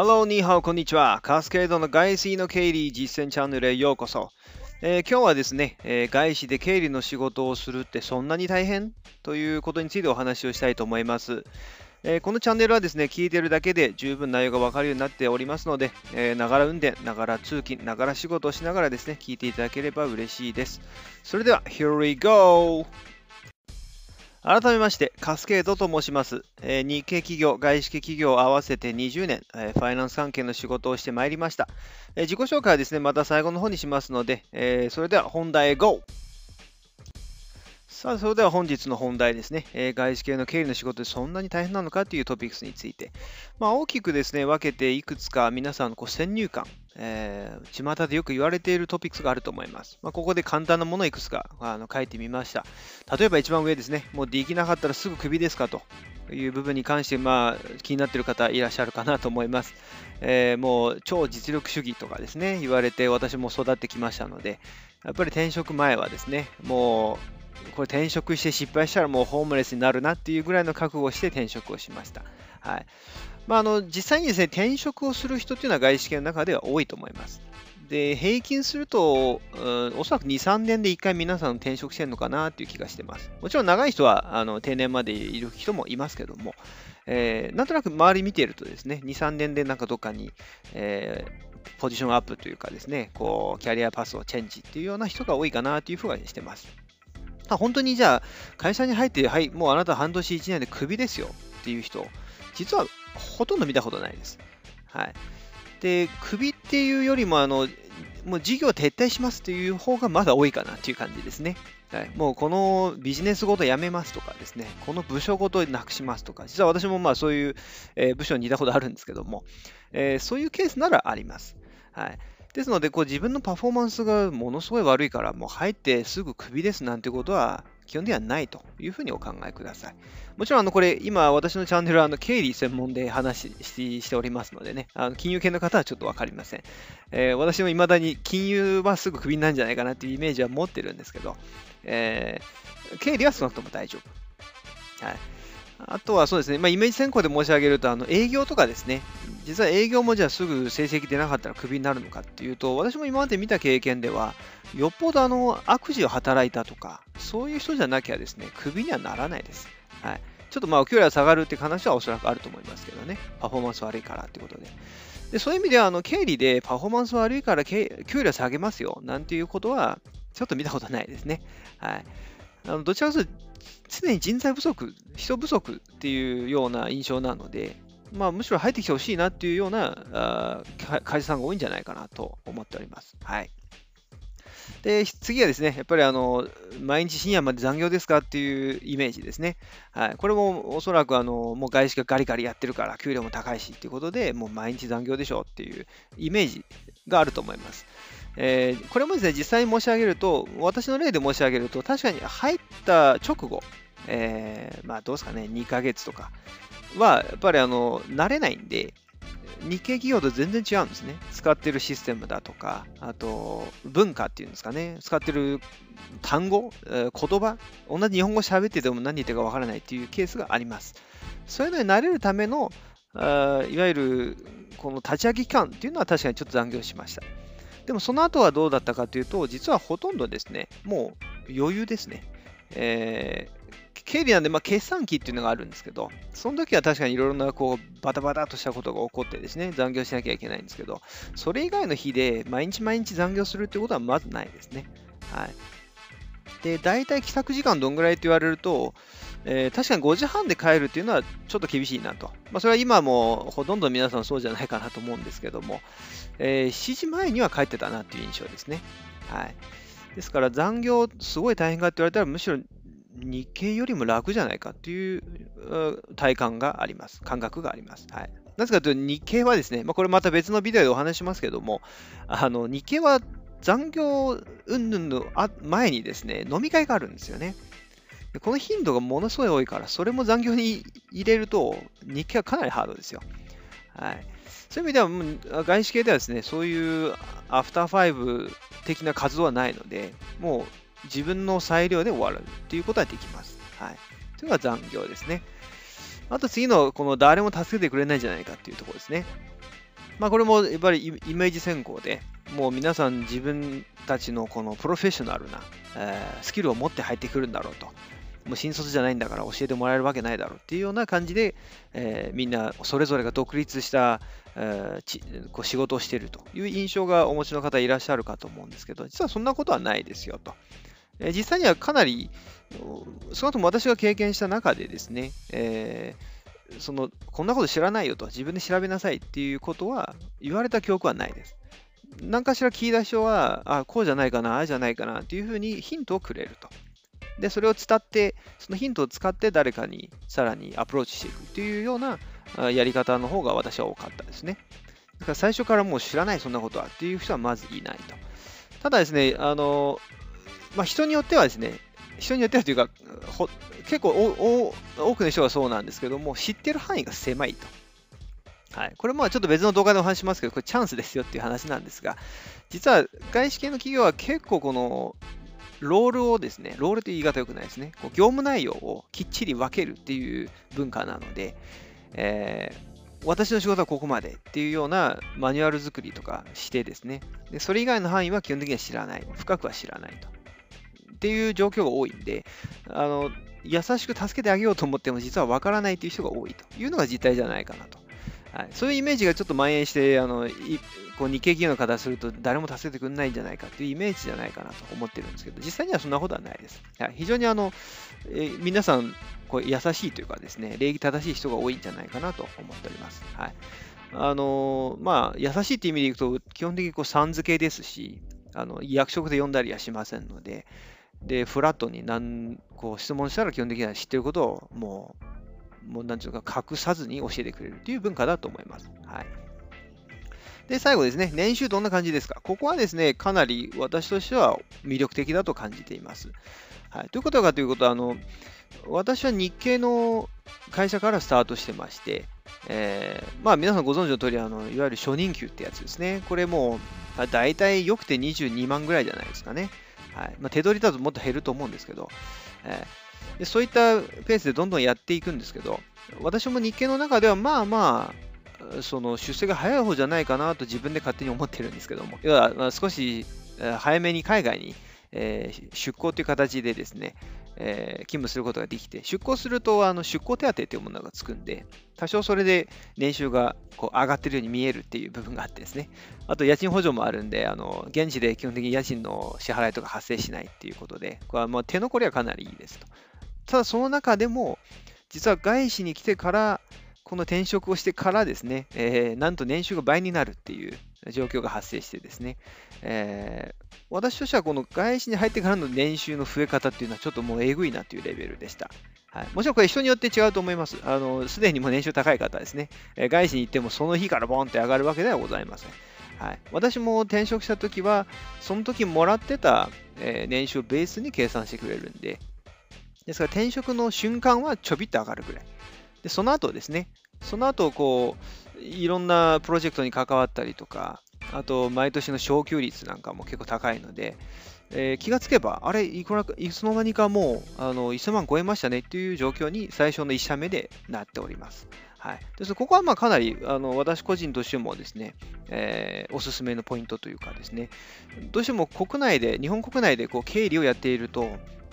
Hello, ニーハオ、こんにちは。カスケードの外資の経理実践チャンネルへようこそ。えー今日はですね、えー外資で経理の仕事をするってそんなに大変？ということについてお話をしたいと思います。えーこのチャンネルはですね、聞いてるだけで十分内容がわかるようになっておりますので、ながら運転、ながら通勤、ながら仕事をしながらですね、聞いていただければ嬉しいです。それでは、Here we go! 改めまして、カスケードと申します。え日系企業、外資系企業合わせて20年、えファイナンス関係の仕事をしてまいりました。え自己紹介はですね、また最後の方にしますので、えそれでは本題へ GO! さあ、それでは本日の本題ですね。えー外資系の経理の仕事でそんなに大変なのかというトピックスについて。まあ、大きくですね、分けていくつか皆さんのこう先入観、えー巷でよく言われているトピックスがあると思います。まあ、ここで簡単なものをいくつかあの書いてみました。例えば一番上ですね、もうできなかったらすぐクビですかという部分に関して、まあ、気になっている方いらっしゃるかなと思います。えーもう超実力主義とかですね、言われて私も育ってきましたので、やっぱり転職前はですね、もうこれ転職して失敗したらもうホームレスになるなっていうぐらいの覚悟をして転職をしました。はい。まあ、あの実際にですね、転職をする人っていうのは外資系の中では多いと思います。で、平均すると、うんおそらく2、3年で1回皆さん転職してるのかなっていう気がしてます。もちろん長い人はあの定年までいる人もいますけども、えーなんとなく周り見ているとですね、2、3年でなんかどっかに、えーポジションアップというかですね、こう、キャリアパスをチェンジっていうような人が多いかなというふうにしてます。本当にじゃあ、会社に入って、はい、もうあなた半年1年でクビですよっていう人、実はほとんど見たことないです。はい。で、クビっていうよりも、あの、もう事業撤退しますっていう方がまだ多いかなっていう感じですね。はい、もうこのビジネスごと辞めますとかですね、この部署ごとなくしますとか、実は私もまあそういう、えー部署にいたことあるんですけども、えーそういうケースならあります。はい。ですので、こう自分のパフォーマンスがものすごい悪いから、もう入ってすぐクビですなんてことは基本ではないというふうにお考えください。もちろん、あのこれ、今、私のチャンネルはあの経理専門で話ししておりますのでね、あの金融系の方はちょっとわかりません。えー私も未だに金融はすぐクビになるんじゃないかなっていうイメージは持ってるんですけど、えー経理は少なくとも大丈夫。はい。あとはそうですね、まあ、イメージ先行で申し上げると、あの営業とかですね、実は営業もじゃあすぐ成績出なかったらクビになるのかっていうと、私も今まで見た経験では、よっぽどあの悪事を働いたとか、そういう人じゃなきゃですね、クビにはならないです。はい。ちょっとまあ、お給料が下がるって話はおそらくあると思いますけどね、パフォーマンス悪いからってことで。でそういう意味では、あの経理でパフォーマンス悪いから給料下げますよなんていうことは、ちょっと見たことないですね。はい。あのどちらかというと、常に人材不足、人不足っていうような印象なので、まあ、むしろ入ってきてほしいなっていうようなあ会社さんが多いんじゃないかなと思っております。はい。で、次はですね、やっぱりあの、毎日深夜まで残業ですかっていうイメージですね。はい。これもおそらくあの、もう外資がガリガリやってるから、給料も高いしっていうことで、もう毎日残業でしょっていうイメージがあると思います。えーこれもですね、実際に申し上げると、私の例で申し上げると、確かに入った直後、えーまあどうですかね、2ヶ月とかは、やっぱりあの、慣れないんで、日系企業と全然違うんですね。使ってるシステムだとか、あと、文化っていうんですかね、使ってる単語、えー言葉、同じ日本語喋ってても何言ってるかわからないっていうケースがあります。そういうのに慣れるための、あいわゆるこの立ち上げ期間っていうのは確かにちょっと残業しました。でもその後はどうだったかというと、実はほとんどですね、もう余裕ですね。えー経理なんで、まあ、決算期っていうのがあるんですけど、その時は確かにいろいろなこうバタバタとしたことが起こってですね、残業しなきゃいけないんですけど、それ以外の日で毎日毎日残業するってことはまずないですね。はい。で、大体帰宅時間どんぐらいって言われると、えー確かに5時半で帰るっていうのはちょっと厳しいなと。まあ、それは今もほとんど皆さんそうじゃないかなと思うんですけども、えー7時前には帰ってたなっていう印象ですね。はい。ですから残業すごい大変かって言われたらむしろ日経よりも楽じゃないかっていう体感があります。感覚があります。はい。なぜかというと日経はですね、まあ、これまた別のビデオでお話しますけども、あの日経は残業云々の前にですね、飲み会があるんですよね。この頻度がものすごい多いから、それも残業に入れると、日経はかなりハードですよ。はい。そういう意味では、外資系ではですね、そういうアフターファイブ的な活動はないので、もう自分の裁量で終わるっていうことはできます。はい。というのが残業ですね。あと次の、この誰も助けてくれないんじゃないかっていうところですね。まあ、これもやっぱりイメージ先行で、もう皆さん自分たちのこのプロフェッショナルな、えー、スキルを持って入ってくるんだろうと。もう新卒じゃないんだから教えてもらえるわけないだろうっていうような感じで、えー、みんなそれぞれが独立した、えー、こう仕事をしているという印象がお持ちの方いらっしゃるかと思うんですけど、実はそんなことはないですよと。えー、実際にはかなり、少なくとも私が経験した中でですね、えー、そのこんなこと知らないよと、自分で調べなさいっていうことは言われた記憶はないです。何かしらキー出しは、あ、こうじゃないかな、ああじゃないかなっていうふうにヒントをくれると。で、それを伝って、そのヒントを使って誰かにさらにアプローチしていくっていうようなやり方の方が私は多かったですね。だから最初からもう知らない、そんなことはっていう人はまずいないと。ただですね、あの、まあ、人によってはですね、人によってはというか、結構多くの人がそうなんですけども、知ってる範囲が狭いと。はい、これもちょっと別の動画でお話しますけど、これチャンスですよっていう話なんですが、実は外資系の企業は結構このロールをですね、ロールという言い方よくないですね、こう業務内容をきっちり分けるっていう文化なので、えー、私の仕事はここまでっていうようなマニュアル作りとかしてですね、でそれ以外の範囲は基本的には知らない、深くは知らないと。っていう状況が多いんで、あの優しく助けてあげようと思っても実は分からないという人が多いというのが実態じゃないかなと。はい、そういうイメージがちょっと蔓延して、あのこう日系企業の方すると誰も助けてくれないんじゃないかっていうイメージじゃないかなと思ってるんですけど、実際にはそんなことはないです。はい、非常にあの、え皆さんこう優しいというかですね、礼儀正しい人が多いんじゃないかなと思っております。はいあのまあ、優しいっていう意味でいくと、基本的にこうさん付けですし、あの役職で呼んだりはしませんので、で、フラットに何こう質問したら基本的には知ってることをもう、もうなんていうか隠さずに教えてくれるという文化だと思います。はい。で、最後ですね、年収どんな感じですか？ここはですね、かなり私としては魅力的だと感じています。はい、ということかということは、あの、私は日系の会社からスタートしてまして、えー、まあ皆さんご存知の通り、あのいわゆる初任給ってやつですね。これもう、大体よくて22万ぐらいじゃないですかね。はいまあ、手取りだともっと減ると思うんですけど、えー、でそういったペースでどんどんやっていくんですけど、私も日経の中ではまあまあ、その出世が早い方じゃないかなと自分で勝手に思ってるんですけども、要は、少し早めに海外に、出向という形でですね、えー、勤務することができて、出向するとあの出向手当というものがつくんで、多少それで年収がこう上がってるように見えるっていう部分があってですね、あと家賃補助もあるんで、あの現地で基本的に家賃の支払いとか発生しないっていうことで、これはもう手残りはかなりいいですと。ただその中でも、実は外資に来てから、この転職をしてからですね、えー、なんと年収が倍になるっていう状況が発生してですね、えー、私としてはこの外資に入ってからの年収の増え方っていうのはちょっともうえぐいなというレベルでした。はい、もちろんこれ人によって違うと思います。あの、すでにもう年収高い方ですね、えー、外資に行ってもその日からボンって上がるわけではございません。はい、私も転職した時は、その時もらってた、えー、年収をベースに計算してくれるんで、ですから転職の瞬間はちょびっと上がるぐらい。で、その後ですね、その後、こう、いろんなプロジェクトに関わったりとか、あと、毎年の昇給率なんかも結構高いので、えー、気がつけば、あれ、いくら、いつの間にかもう、あの、1000万超えましたねっていう状況に最初の1社目でなっております。はい、ですここはまあかなりあの私個人としてもですね、えー、おすすめのポイントというかですね、どうしても国内で、日本国内でこう経理をやっていると、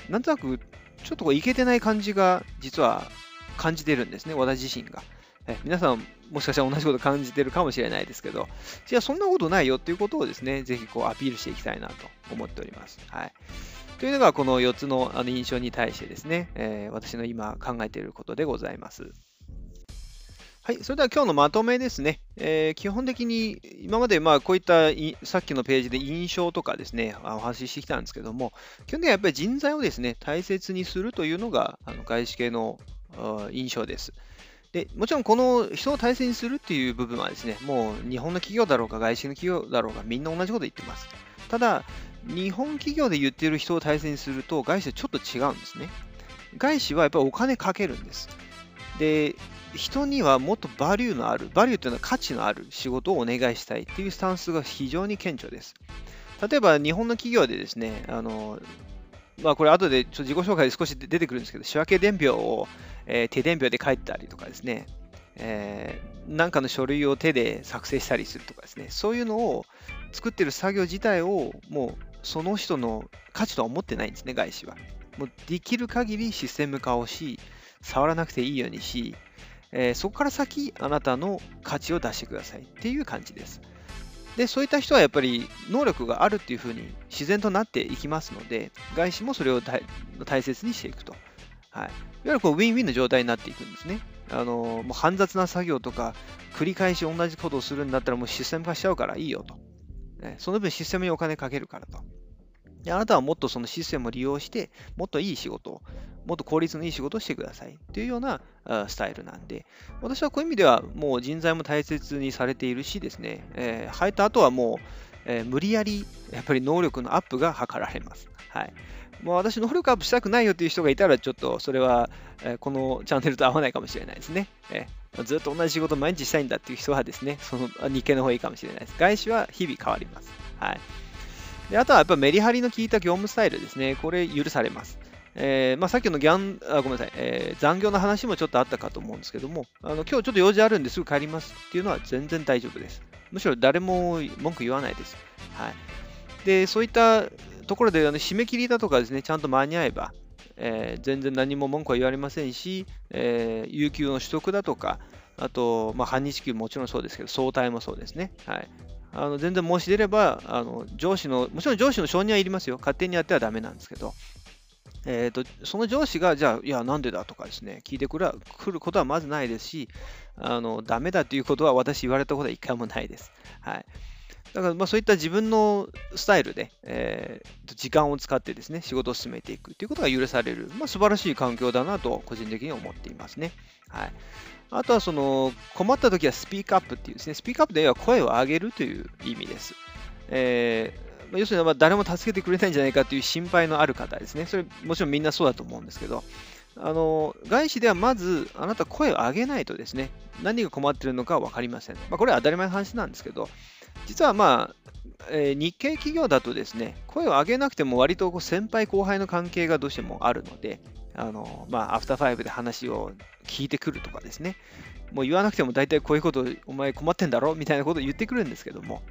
なんとなくちょっとこういけてない感じが実は感じてるんですね、私自身が。え皆さん、もしかしたら同じこと感じてるかもしれないですけど、じゃあそんなことないよっていうことをですね、ぜひこうアピールしていきたいなと思っております。はい。というのが、この4つの印象に対してですね、えー、私の今考えていることでございます。はい、それでは今日のまとめですね。えー、基本的に今までまあこういったさっきのページで印象とかですね、お話ししてきたんですけども、基本的にはやっぱり人材をですね、大切にするというのがあの外資系の印象です。でもちろんこの人を大切にするっていう部分はですね、もう日本の企業だろうか外資の企業だろうがみんな同じこと言ってます。ただ、日本企業で言ってる人を大切にすると外資はちょっと違うんですね。外資はやっぱりお金かけるんです。で、人にはもっとバリューのある、バリューというのは価値のある仕事をお願いしたいっていうスタンスが非常に顕著です。例えば日本の企業でですね、あのまあ、これ後でちょ自己紹介で少し出てくるんですけど、仕分け伝票を、えー、手伝票で書いたりとかですね、えー、なんかの書類を手で作成したりするとかですね、そういうのを作ってる作業自体をもうその人の価値とは思ってないんですね、外資は。もうできる限りシステム化をし、触らなくていいようにし、えー、そこから先、あなたの価値を出してくださいっていう感じです。で、そういった人はやっぱり能力があるっていうふうに自然となっていきますので、外資もそれを大切にしていくと。はい、いわゆるこうウィンウィンの状態になっていくんですね。あのもう煩雑な作業とか、繰り返し同じことをするんだったらもうシステム化しちゃうからいいよと。ね、その分システムにお金かけるからと。であなたはもっとそのシステムを利用して、もっといい仕事を、もっと効率のいい仕事をしてくださいというようなスタイルなんで、私はこういう意味ではもう人材も大切にされているしですね、えー、入った後はもう、えー、無理やりやっぱり能力のアップが図られます。はい。もう私、能力アップしたくないよという人がいたら、ちょっとそれは、えー、このチャンネルと合わないかもしれないですね。えー、ずっと同じ仕事毎日したいんだっていう人はですね、その日系の方がいいかもしれないです。外資は日々変わります。はい。であとはやっぱメリハリの効いた業務スタイルですね。これ許されます。えーまあ、さっきのギャンあごめんなさい、えー、残業の話もちょっとあったかと思うんですけども、あの今日ちょっと用事あるんですぐ帰りますっていうのは全然大丈夫です。むしろ誰も文句言わないです。はい、でそういったところであの締め切りだとかですね、ちゃんと間に合えば、えー、全然何も文句は言われませんし、えー、有給の取得だとか、あと、まあ、半日給もちろんそうですけど、総体もそうですね。はい、あの全然申し出ればあの、上司の、もちろん上司の承認はいりますよ。勝手にやってはダメなんですけど、えーと、その上司が、じゃあ、いや、なんでだとかですね、聞いてくる来ることはまずないですし、あのダメだということは私言われたことは一回もないです。はい。だから、まあ、そういった自分のスタイルで、えー、時間を使ってですね、仕事を進めていくということが許される、まあ、素晴らしい環境だなと、個人的に思っていますね。はい。あとはその困った時はスピークアップっていうですね、スピークアップでは声を上げるという意味です。えー、要するに誰も助けてくれないんじゃないかという心配のある方ですね。それもちろんみんなそうだと思うんですけど、あの外資ではまずあなた声を上げないとですね、何が困っているのか分かりません。まあ、これは当たり前の話なんですけど、実はまあ、えー、日系企業だとですね、声を上げなくても割とこう先輩後輩の関係がどうしてもあるので、あの、まあ、アフターファイブで話を聞いてくるとかですね。もう言わなくても大体こういうことお前困ってんだろ？みたいなことを言ってくるんですけども、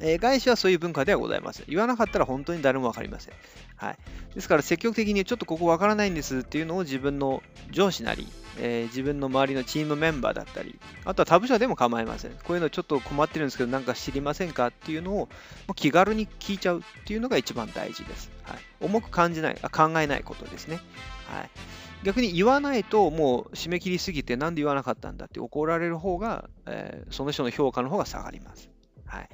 え、外資はそういう文化ではございません。言わなかったら本当に誰もわかりません。はい。ですから積極的にちょっとここわからないんですっていうのを自分の上司なり、えー、自分の周りのチームメンバーだったり、あとは他部署でも構いません。こういうのちょっと困ってるんですけど、なんか知りませんかっていうのを気軽に聞いちゃうっていうのが一番大事です。はい、重く感じないあ、考えないことですね。はい。逆に言わないともう締め切りすぎてなんで言わなかったんだって怒られる方が、えー、その人の評価の方が下がります。はい。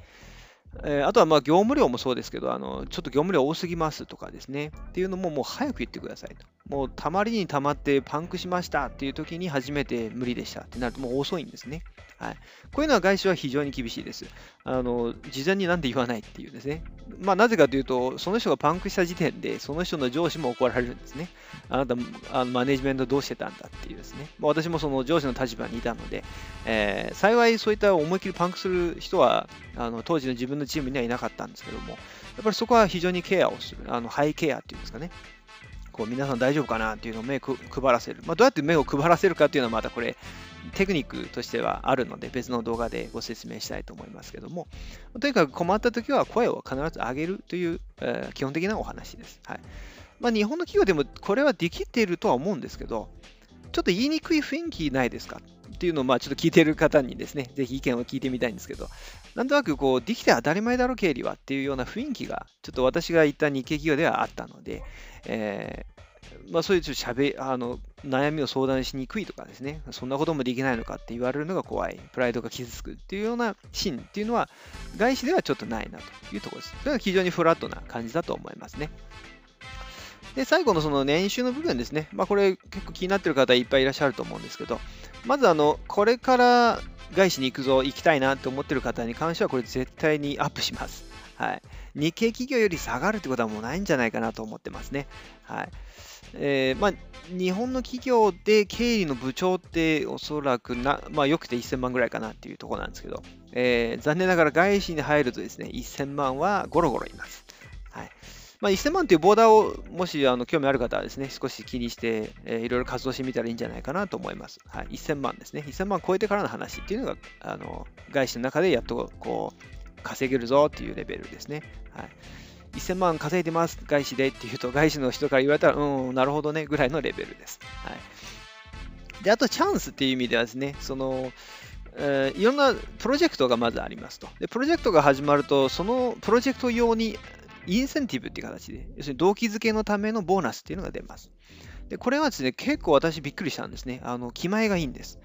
えー、あとはまあ業務量もそうですけど、あのちょっと業務量多すぎますとかですね、っていうのももう早く言ってくださいと。もうたまりにたまってパンクしましたっていう時に初めて無理でしたってなるともう遅いんですね。はい、こういうのは外資は非常に厳しいです。あの事前になんで言わないっていうですね。まあ、なぜかというと、その人がパンクした時点で、その人の上司も怒られるんですね。あなた、あのマネジメントどうしてたんだっていうですね。まあ、私もその上司の立場にいたので、えー、幸いそういった思いっきりパンクする人は、あの当時の自分のチームにはいなかったんですけども、やっぱりそこは非常にケアをする、あのハイケアっていうんですかね。こう皆さん大丈夫かなっていうのを目を配らせる。まあ、どうやって目を配らせるかっていうのはまたこれテクニックとしてはあるので別の動画でご説明したいと思いますけども、とにかく困った時は声を必ず上げるという、えー、基本的なお話です。はいまあ、日本の企業でもこれはできているとは思うんですけど、ちょっと言いにくい雰囲気ないですかっていうのをまあちょっと聞いている方にですね、ぜひ意見を聞いてみたいんですけど、なんとなくこう、できて当たり前だろ、経理はっていうような雰囲気が、ちょっと私が言った日系企業ではあったので、えまあ、そういうしゃべあの悩みを相談しにくいとかですね、そんなこともできないのかって言われるのが怖い、プライドが傷つくっていうようなシーンっていうのは、外資ではちょっとないなというところです。それは非常にフラットな感じだと思いますね。で、最後のその年収の部分ですね。まあ、これ結構気になってる方いっぱいいらっしゃると思うんですけど、まずあの、これから外資に行くぞ、行きたいなって思ってる方に関しては、これ絶対にアップします。はい。日系企業より下がるってことはもうないんじゃないかなと思ってますね。はい。えー、まあ、日本の企業で経理の部長っておそらくな、まあ、よくて1000万ぐらいかなっていうところなんですけど、えー、残念ながら外資に入るとですね、1000万はゴロゴロいます。はいまあ、1000万というボーダーをもしあの興味ある方はですね、少し気にして、えー、いろいろ活動してみたらいいんじゃないかなと思います。はい、1000万ですね。1000万超えてからの話っていうのが、あの外資の中でやっとこう稼げるぞっていうレベルですね。はい1000万稼いでます、外資でっていうと、外資の人から言われたら、うん、なるほどね、ぐらいのレベルです。はい、で、あと、チャンスっていう意味ではですね、その、えー、いろんなプロジェクトがまずありますと。で、プロジェクトが始まると、そのプロジェクト用にインセンティブっていう形で、要するに動機づけのためのボーナスっていうのが出ます。で、これはですね、結構私びっくりしたんですね。あの、気前がいいんです。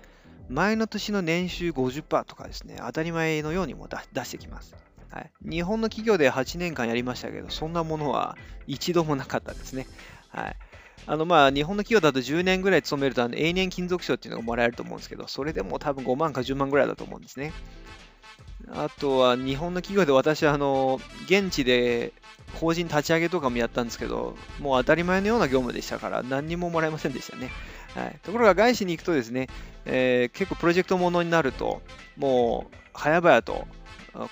前の年の年収50%とかですね、当たり前のようにも出してきます。はい、日本の企業で8年間やりましたけど、そんなものは一度もなかったですね。はいあのまあ日本の企業だと10年ぐらい勤めるとあの永年勤続賞っていうのがもらえると思うんですけど、それでも多分5万か10万ぐらいだと思うんですね。あとは日本の企業で私はあの現地で法人立ち上げとかもやったんですけど、もう当たり前のような業務でしたから何にももらえませんでしたね。はい、ところが外資に行くとですね、えー、結構プロジェクトものになると、もう早々と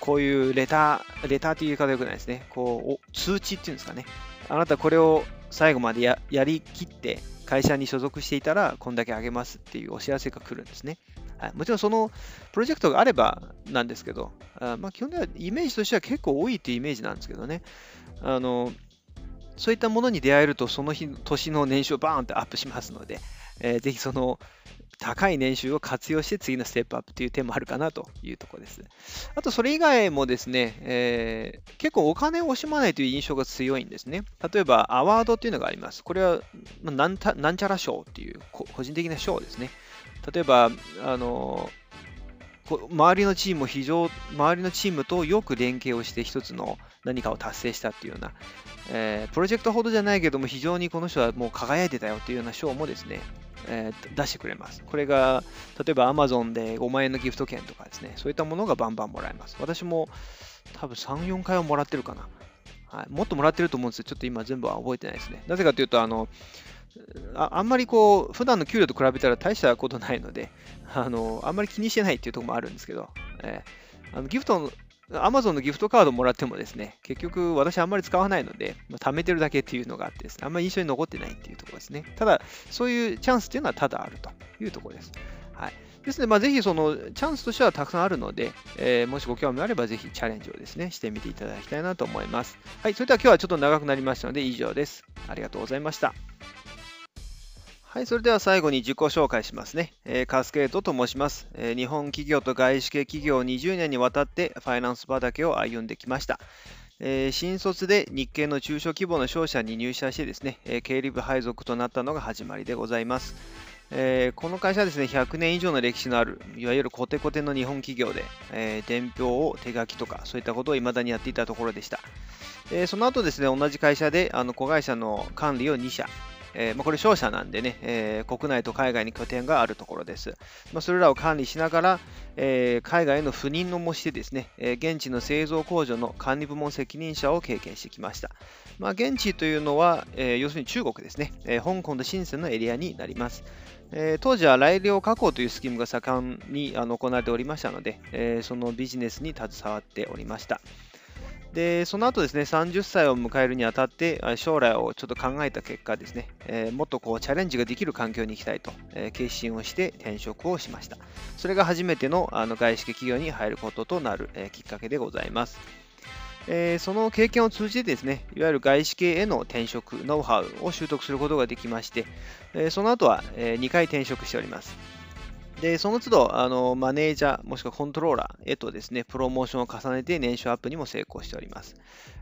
こういうレター、レターっていう言い方よくないですね。こう、通知っていうんですかね。あなたこれを最後までやりきって会社に所属していたら、こんだけあげますっていうお知らせが来るんですね。はい、もちろんそのプロジェクトがあればなんですけど、あまあ、基本的にはイメージとしては結構多いっていうイメージなんですけどね。あのそういったものに出会えると、その日年の年収バーンってアップしますので、えー、ぜひその高い年収を活用して次のステップアップという点もあるかなというところです。あと、それ以外もですね、えー、結構お金を惜しまないという印象が強いんですね。例えば、アワードっていうのがあります。これは、なんたなんちゃら賞っていう個人的な賞ですね。例えば、あの周りのチームを非常、周りのチームとよく連携をして一つの何かを達成したっていうような、えー、プロジェクトほどじゃないけども非常にこの人はもう輝いてたよっていうような賞もですね、えー、出してくれます。これが、例えば Amazon で5万円のギフト券とかですね、そういったものがバンバンもらえます。私も多分3、4回はもらってるかな。はい、もっともらってると思うんですよ。ちょっと今全部は覚えてないですね。なぜかというと、あの、ああんまりこう、普段の給料と比べたら大したことないので、あの、あんまり気にしてないっていうところもあるんですけど、えー、あのギフト Amazon のギフトカードもらってもですね、結局私あんまり使わないので、まあ、貯めてるだけっていうのがあってですね、あんまり印象に残ってないっていうところですね。ただ、そういうチャンスっていうのはただあるというところです。はい。ですので、まあ、ぜひそのチャンスとしてはたくさんあるので、えー、もしご興味あればぜひチャレンジをですね、してみていただきたいなと思います。はい。それでは今日はちょっと長くなりましたので以上です。ありがとうございました。はい、それでは最後に自己紹介しますね。えー、カスケートと申します、えー、日本企業と外資系企業20年にわたってファイナンス畑を歩んできました。えー、新卒で日系の中小規模の商社に入社してですね、え経理部配属となったのが始まりでございます。え、この会社はですね、100年以上の歴史のある、いわゆるコテコテの日本企業で、え、伝票を手書きとか、そういったことを未だにやっていたところでした。え、その後ですね、同じ会社であの子会社の管理を2社、え、ま、これ商社なんでね、え、国内と海外に拠点があるところです。ま、それらを管理しながら、え、海外への赴任の模してですね、え現地の製造工場の管理部門責任者を経験してきました。まあ、現地というのは、え要するに中国ですね、え香港と深センのエリアになります。え当時は来量加工というスキームが盛んにあの行われておりましたので、えそのビジネスに携わっておりました。で、その後ですね、30歳を迎えるにあたって、将来をちょっと考えた結果ですね、えー、もっとこうチャレンジができる環境に行きたいと、えー、決心をして転職をしました。それが初めてのあの外資系企業に入ることとなる、えー、きっかけでございます。え、その経験を通じてですね、いわゆる外資系への転職、ノウハウを習得することができまして、え、その後は、え、2回転職しております。で、その都度、あの、マネージャー、もしくはコントローラーへとですね、プロモーションを重ねて年収アップにも成功しております。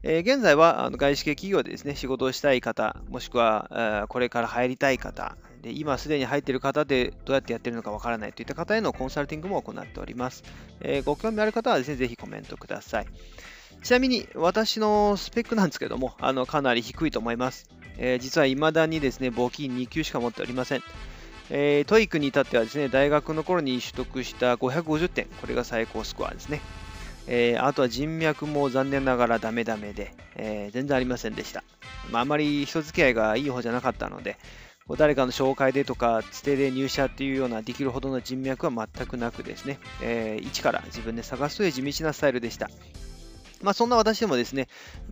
えー、現在は、あの外資系企業でですね、仕事をしたい方、もしくは、これから入りたい方、で今すでに入っている方でどうやってやっているのかわからないといった方へのコンサルティングも行っております。えー、ご興味ある方はですね、ぜひコメントください。ちなみに、私のスペックなんですけども、あのかなり低いと思います。えー、実は未だにですね、簿記2級しか持っておりません。えー、 TOEIC に至ってはですね、大学の頃に取得した550点、これが最高スコアですね。えー、あとは人脈も残念ながらダメダメで、えー、全然ありませんでした。まあ、あまり人付き合いがいい方じゃなかったので、誰かの紹介でとか、つてで入社っていうようなできるほどの人脈は全くなくですね、えー、一から自分で探すという地道なスタイルでした。まあ、そんな私でもですね、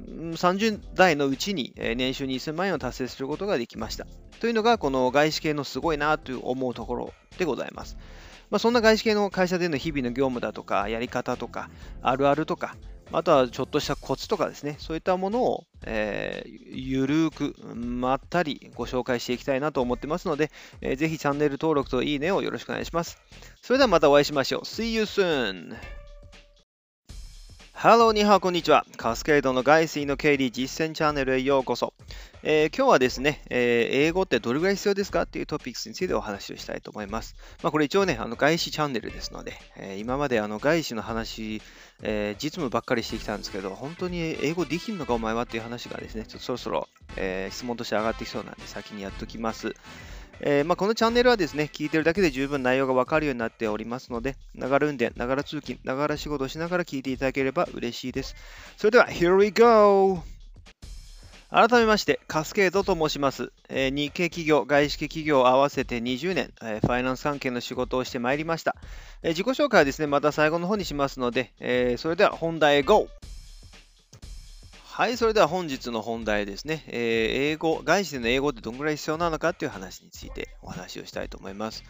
30代のうちに年収2000万円を達成することができました。というのが、この外資系のすごいなと思うところでございます。まあ、そんな外資系の会社での日々の業務だとか、やり方とか、あるあるとか、あとはちょっとしたコツとかですね、そういったものを、えー、ゆるく、まったりご紹介していきたいなと思ってますので、えー、ぜひチャンネル登録といいねをよろしくお願いします。それではまたお会いしましょう。See you soon! Hello、你好、こんにちは。カスケードの外資の経理実践チャンネルへようこそ。えー、今日はですね、えー、英語ってどれぐらい必要ですかっていうトピックスについてお話をしたいと思います。まあ、これ一応ね、あの外資チャンネルですので、えー、今まであの外資の話、え実務ばっかりしてきたんですけど、本当に英語できるのかお前はっていう話がですね、ちょっとそろそろ、え質問として上がってきそうなんで先にやっときます。えー、まあ、このチャンネルはですね、聞いてるだけで十分内容がわかるようになっておりますので、ながら運転、ながら通勤、ながら仕事をしながら聞いていただければ嬉しいです。それでは、Here we go! 改めまして、カスケードと申します。えー、日系企業、外資系企業合わせて20年、えー、ファイナンス関係の仕事をしてまいりました。え、自己紹介はですね、また最後の方にしますので、えそれでは本題へ GO! はい、それでは本日の本題ですね。えー、英語、外資での英語ってどんぐらい必要なのかっていう話についてお話をしたいと思います。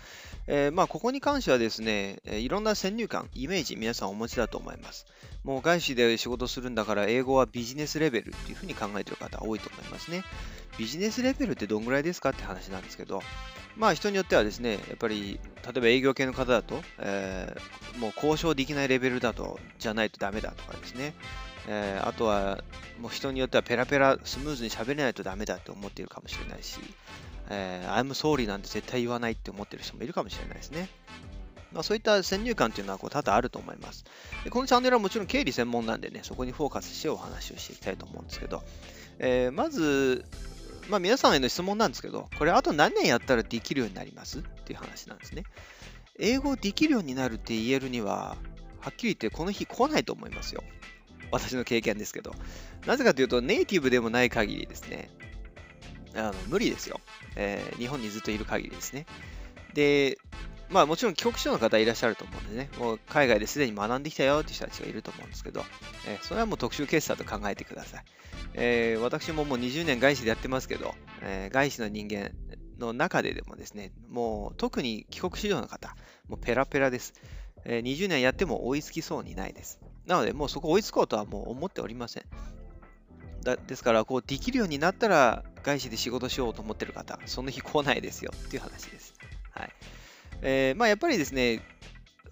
えー、まあ、ここに関してはですね、いろんな先入観、イメージ、皆さんお持ちだと思います。もう外資で仕事するんだから英語はビジネスレベルっていうふうに考えている方多いと思いますね。ビジネスレベルってどんぐらいですかって話なんですけど、まあ人によってはですね、やっぱり例えば営業系の方だと、えー、もう交渉できないレベルだと、じゃないとダメだとかですね、えー、あとはもう人によってはペラペラスムーズに喋れないとダメだって思っているかもしれないし、えー、I'm sorry なんて絶対言わないって思ってる人もいるかもしれないですね。まあ、そういった先入観っていうのはこう多々あると思いますで。このチャンネルはもちろん経理専門なんでね、そこにフォーカスしてお話をしていきたいと思うんですけど、えー、まず、まあ、皆さんへの質問なんですけど、これあと何年やったらできるようになりますっていう話なんですね。英語できるようになるって言えるには、はっきり言ってこの日来ないと思いますよ。私の経験ですけど。なぜかというと、ネイティブでもない限りですね、あの無理ですよ、えー、日本にずっといる限りですね。で、まあもちろん帰国子女の方いらっしゃると思うんでね、もう海外ですでに学んできたよって人たちがいると思うんですけど、えー、それはもう特殊決済と考えてください。えー、私ももう20年外資でやってますけど、えー、外資の人間の中ででもですね、もう特に帰国子女の方、もうペラペラです。え、20年やっても追いつきそうにないです。なので、もうそこ追いつこうとはもう思っておりません。だですから、こうできるようになったら、外資で仕事しようと思ってる方、その日来ないですよっていう話です。はいえー、まあ、やっぱりですね、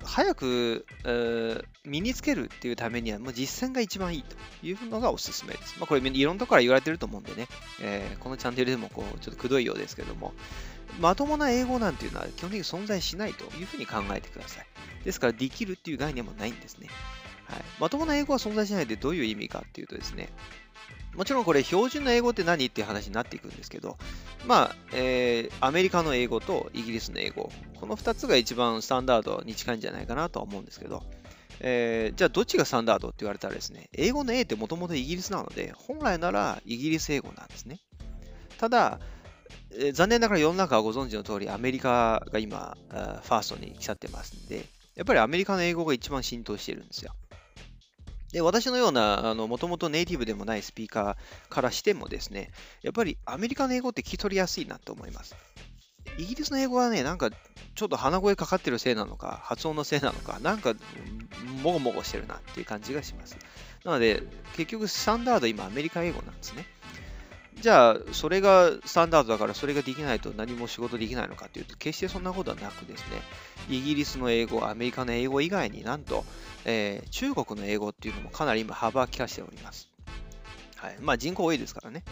早く、えー、身につけるっていうためには、もう実践が一番いいというのがおすすめです。まあ、これ、いろんなところから言われてると思うんでね、えー、このチャンネルでもこうちょっとくどいようですけども、まともな英語なんていうのは基本的に存在しないというふうに考えてください。ですから、できるっていう概念もないんですね。はい、まともな英語は存在しないでどういう意味かっていうとですね、もちろんこれ標準な英語って何っていう話になっていくんですけど、まあ、えー、アメリカの英語とイギリスの英語、この2つが一番スタンダードに近いんじゃないかなとは思うんですけど、えー、じゃあどっちがスタンダードって言われたらですね、英語の A ってもともとイギリスなので、本来ならイギリス英語なんですね。ただ、えー、残念ながら世の中はご存知の通り、アメリカが今、ファーストに来ちゃってますんで、やっぱりアメリカの英語が一番浸透してるんですよ。で、私のような、もともとネイティブでもないスピーカーからしてもですね、やっぱりアメリカの英語って聞き取りやすいなと思います。イギリスの英語はね、なんかちょっと鼻声かかってるせいなのか、発音のせいなのか、なんかもごもごしてるなっていう感じがします。なので、結局スタンダード今アメリカ英語なんですね。じゃあ、それがスタンダードだからそれができないと何も仕事できないのかというと、決してそんなことはなくですね、イギリスの英語、アメリカの英語以外になんと、えー、中国の英語っていうのもかなり今幅を利かしております。はい。まあ人口多いですからね。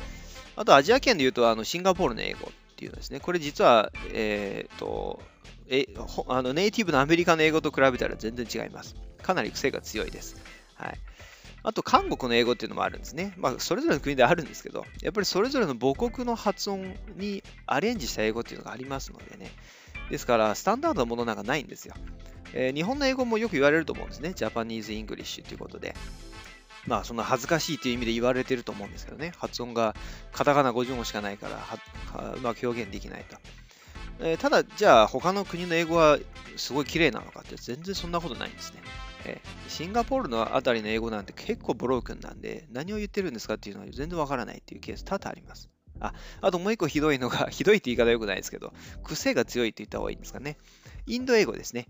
あとアジア圏で言うとあのシンガポールの英語っていうのですね。これ実は、えー、と、えあのネイティブのアメリカの英語と比べたら全然違います。かなり癖が強いです。はい。あと、韓国の英語っていうのもあるんですね。まあ、それぞれの国であるんですけど、やっぱりそれぞれの母国の発音にアレンジした英語っていうのがありますのでね。ですから、スタンダードなものなんかないんですよ。えー、日本の英語もよく言われると思うんですね。 Japanese English ということで。まあ、その恥ずかしいという意味で言われてると思うんですけどね。発音がカタカナ50音しかないからは、うまく表現できないと。えー、ただ、じゃあ、他の国の英語はすごい綺麗なのかって全然そんなことないんですね。シンガポールのあたりの英語なんて結構ブロークンなんで、何を言ってるんですかっていうのは全然わからないっていうケース多々あります。あ、あともう一個ひどいのが、ひどいって言い方良くないですけど、癖が強いって言った方がいいんですかね。インド英語ですね。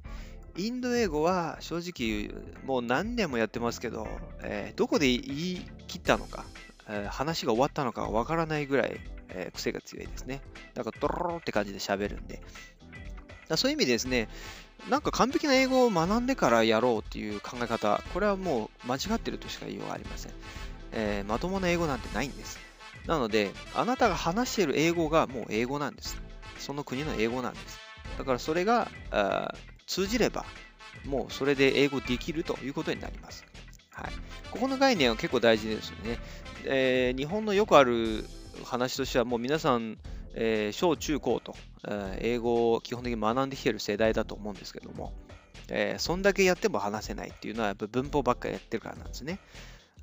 インド英語は正直もう何年もやってますけど、えー、どこで言い切ったのか、えー、話が終わったのかわからないぐらい、えー、癖が強いですね。だからドロロって感じで喋るんで。そういう意味ですね、なんか完璧な英語を学んでからやろうっていう考え方、これはもう間違ってるとしか言いようがありません。えー、まともな英語なんてないんです。なので、あなたが話している英語がもう英語なんです。その国の英語なんです。だからそれが通じれば、もうそれで英語できるということになります。はい、ここの概念は結構大事ですよね。えー、日本のよくある話としては、もう皆さん、えー、小中高と、えー、英語を基本的に学んできている世代だと思うんですけども、えー、そんだけやっても話せないっていうのはやっぱ文法ばっかりやってるからなんですね。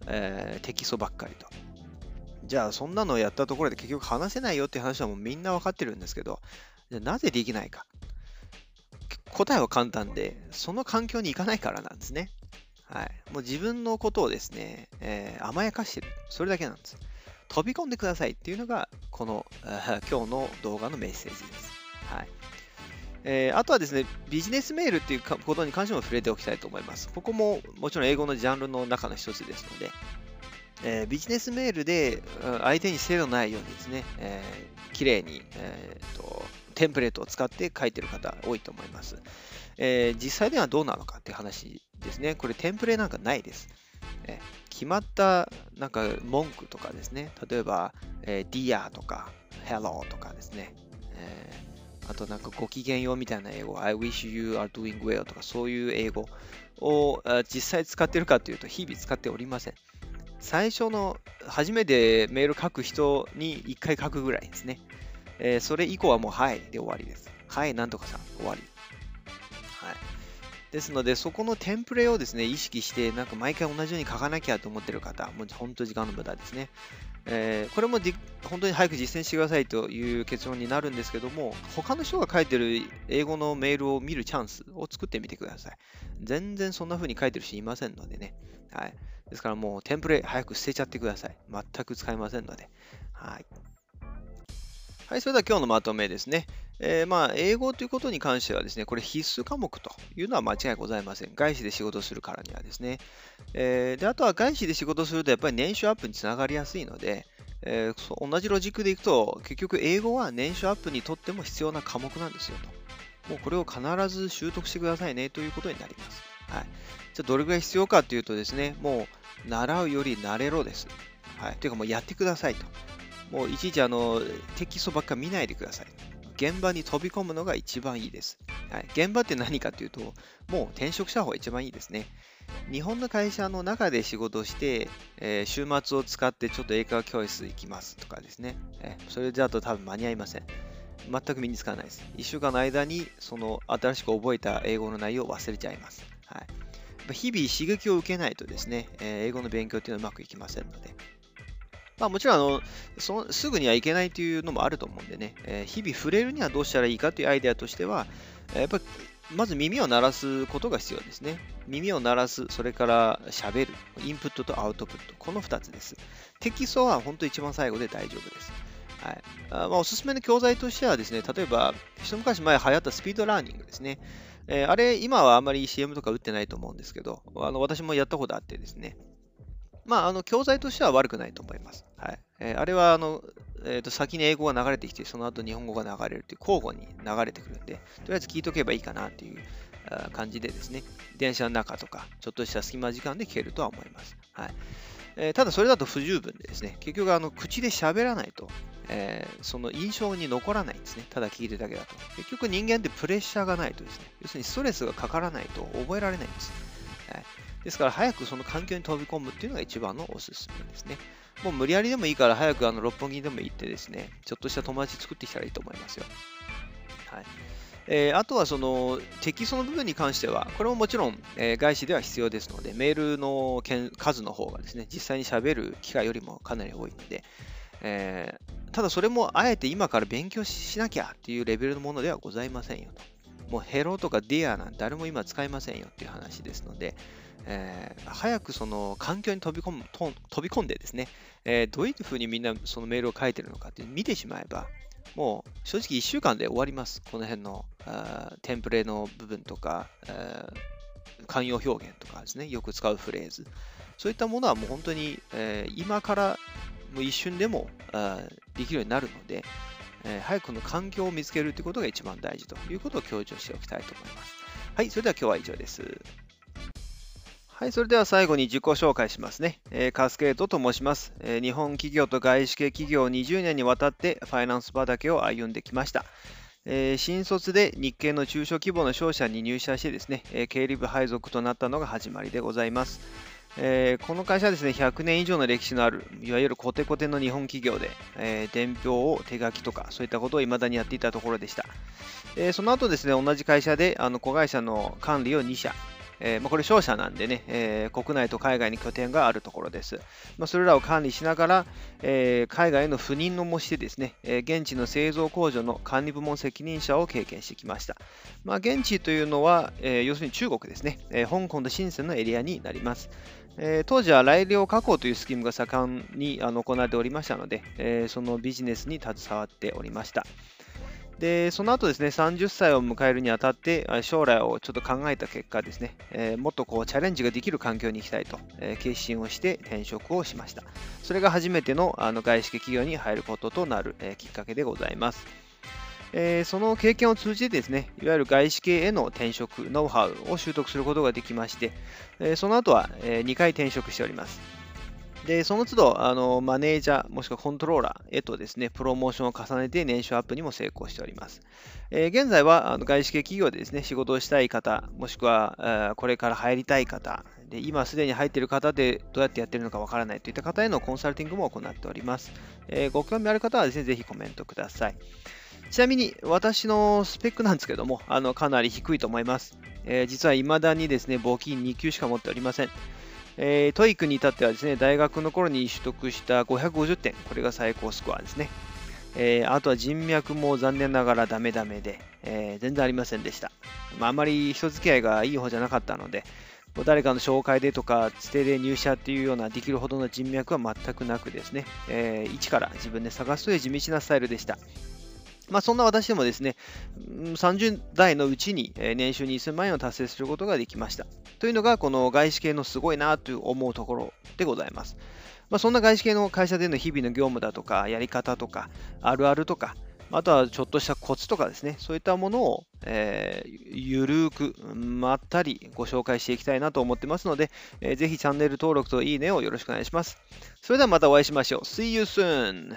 えー、テキストばっかりと。じゃあそんなのをやったところで結局話せないよっていう話はもうみんな分かってるんですけど、じゃなぜできないか。答えは簡単で、その環境に行かないからなんですね。はい。もう自分のことをですね、え、甘やかしてる。それだけなんです。飛び込んでくださいっていうのが、この今日の動画のメッセージです。はいえー、あとはですね、ビジネスメールっていうことに関しても触れておきたいと思います。ここももちろん英語のジャンルの中の一つですので、えー、ビジネスメールで相手に精度ないようにですね、えー、綺麗に、えーと、テンプレートを使って書いてる方多いと思います。えー、実際ではどうなのかっていう話ですね。これテンプレなんかないです。え決まったなんか文句とかですね、例えば、えー、Dear とか Hello とかですね、えー、あとなんかご機嫌ようみたいな英語、I wish you are doing well とかそういう英語を実際使ってるかというと日々使っておりません。最初の初めてメール書く人に1回書くぐらいですね。えー、それ以降はもうはいで終わりです。はい、なんとかさん、終わり。ですので、そこのテンプレをですね、意識して、なんか毎回同じように書かなきゃと思ってる方、もう本当時間の無駄ですね。えー、これも本当に早く実践してくださいという結論になるんですけども、他の人が書いてる英語のメールを見るチャンスを作ってみてください。全然そんな風に書いてる人いませんのでね。はい。ですからもうテンプレ早く捨てちゃってください。全く使いませんので。はい。はい、それでは今日のまとめですね。えー、まあ、英語ということに関してはですね、これ必須科目というのは間違いございません。外資で仕事するからにはですね。えー、であとは外資で仕事するとやっぱり年収アップにつながりやすいので、えー、同じロジックでいくと、結局英語は年収アップにとっても必要な科目なんですよと。もうこれを必ず習得してくださいねということになります。はい。じゃあどれぐらい必要かというとですね、もう習うより慣れろです。はい。というかもうやってくださいと。もういちいちあのテキストばっか見ないでください。現場に飛び込むのが一番いいです。はい、現場って何かというと、もう転職した方が一番いいですね。日本の会社の中で仕事して、えー、週末を使ってちょっと英会話教室行きますとかですね。えー、それだと多分間に合いません。全く身につかないです。1週間の間にその新しく覚えた英語の内容を忘れちゃいます。はい、日々刺激を受けないとですね、えー、英語の勉強っていうのはうまくいきませんので、まあ、もちろんあのそのすぐにはいけないというのもあると思うんでね、えー、日々触れるにはどうしたらいいかというアイデアとしては、やっぱりまず耳を鳴らすことが必要ですね。耳を鳴らす、それから喋る、インプットとアウトプット、この2つです。テキストは本当一番最後で大丈夫です。はいあまあ、おすすめの教材としてはですね、例えば、一昔前流行ったスピードラーニングですね。えー、あれ、今はあまり CM とか打ってないと思うんですけど、あの私もやったことあってですね、まあ、あの教材としては悪くないと思います。はいえー、あれはあの、えー、と先に英語が流れてきて、その後日本語が流れるという交互に流れてくるんで、とりあえず聞いとけばいいかなという感じでですね、電車の中とか、ちょっとした隙間時間で聞けるとは思います。はいえー、ただ、それだと不十分でですね、結局あの口で喋らないと、えー、その印象に残らないんですね。ただ聞いてるだけだと。結局人間ってプレッシャーがないとですね、要するにストレスがかからないと覚えられないんです。はいですから早くその環境に飛び込むっていうのが一番のおすすめですね。もう無理やりでもいいから早くあの六本木でも行ってですね、ちょっとした友達作ってきたらいいと思いますよ。はいえー、あとはそのテキストの部分に関しては、これももちろん、えー、外資では必要ですので、メールの数の方がですね、実際に喋る機会よりもかなり多いので、えー、ただそれもあえて今から勉強しなきゃっていうレベルのものではございませんよと。もうヘロとか Dear なんて誰も今使いませんよっていう話ですので、えー、早くその環境に飛び込む飛び込んでですね、えー、どういうふうにみんなそのメールを書いてるのかって見てしまえば、もう正直1週間で終わります。この辺のテンプレの部分とか、慣用表現とかですね、よく使うフレーズ。そういったものはもう本当に、えー、今からもう一瞬でもできるようになるので、えー、早くこの環境を見つけるということが一番大事ということを強調しておきたいと思います。はい、それでは今日は以上です。はい、それでは最後に自己紹介しますね。えー、カスケートと申します、えー、日本企業と外資系企業20年にわたってファイナンス畑を歩んできました。えー、新卒で日系の中小規模の商社に入社してですね、え経理部配属となったのが始まりでございます。え、この会社はですね、100年以上の歴史のある、いわゆるコテコテの日本企業で、え、伝票を手書きとか、そういったことを未だにやっていたところでした。え、その後ですね、同じ会社であの子会社の管理を2社、えー、まあ、これ商社なんでね、えー、国内と海外に拠点があるところです。まあ、それらを管理しながら、えー、海外への赴任の模してですね、え現地の製造工場の管理部門責任者を経験してきました。まあ、現地というのは、え要するに中国ですね、え香港と深センのエリアになります。え当時は来量加工というスキームが盛んにあの行われておりましたので、えそのビジネスに携わっておりました。で、その後ですね、30歳を迎えるにあたって、将来をちょっと考えた結果ですね、えー、もっとこうチャレンジができる環境に行きたいと、えー、決心をして転職をしました。それが初めてのあの外資系企業に入ることとなる、えー、きっかけでございます。えー、その経験を通じてですね、いわゆる外資系への転職、ノウハウを習得することができまして、えー、その後は、えー、2回転職しております。で、その都度、あの、マネージャー、もしくはコントローラーへとですね、プロモーションを重ねて年収アップにも成功しております。えー、現在は、あの外資系企業でですね、仕事をしたい方、もしくは、これから入りたい方、で今すでに入っている方でどうやってやっているのかわからないといった方へのコンサルティングも行っております。えー、ご興味ある方はですね、ぜひコメントください。ちなみに私のスペックなんですけども、あのかなり低いと思います。えー、実は未だにですね、簿記2級しか持っておりません。えー、 TOEIC に至ってはですね、大学の頃に取得した550点、これが最高スコアですね。えー、あとは人脈も残念ながらダメダメで、えー、全然ありませんでした。まあ、あまり人付き合いがいい方じゃなかったので、誰かの紹介でとか、つてで入社っていうようなできるほどの人脈は全くなくですね、えー、一から自分で探すという地道なスタイルでした。まあ、そんな私でもですね、30代のうちに年収2000万円を達成することができました。というのが、この外資系のすごいなと思うところでございます。まあ、そんな外資系の会社での日々の業務だとか、やり方とか、あるあるとか、あとはちょっとしたコツとかですね、そういったものを、えー、ゆるーく、まったりご紹介していきたいなと思ってますので、えー、ぜひチャンネル登録といいねをよろしくお願いします。それではまたお会いしましょう。See you soon!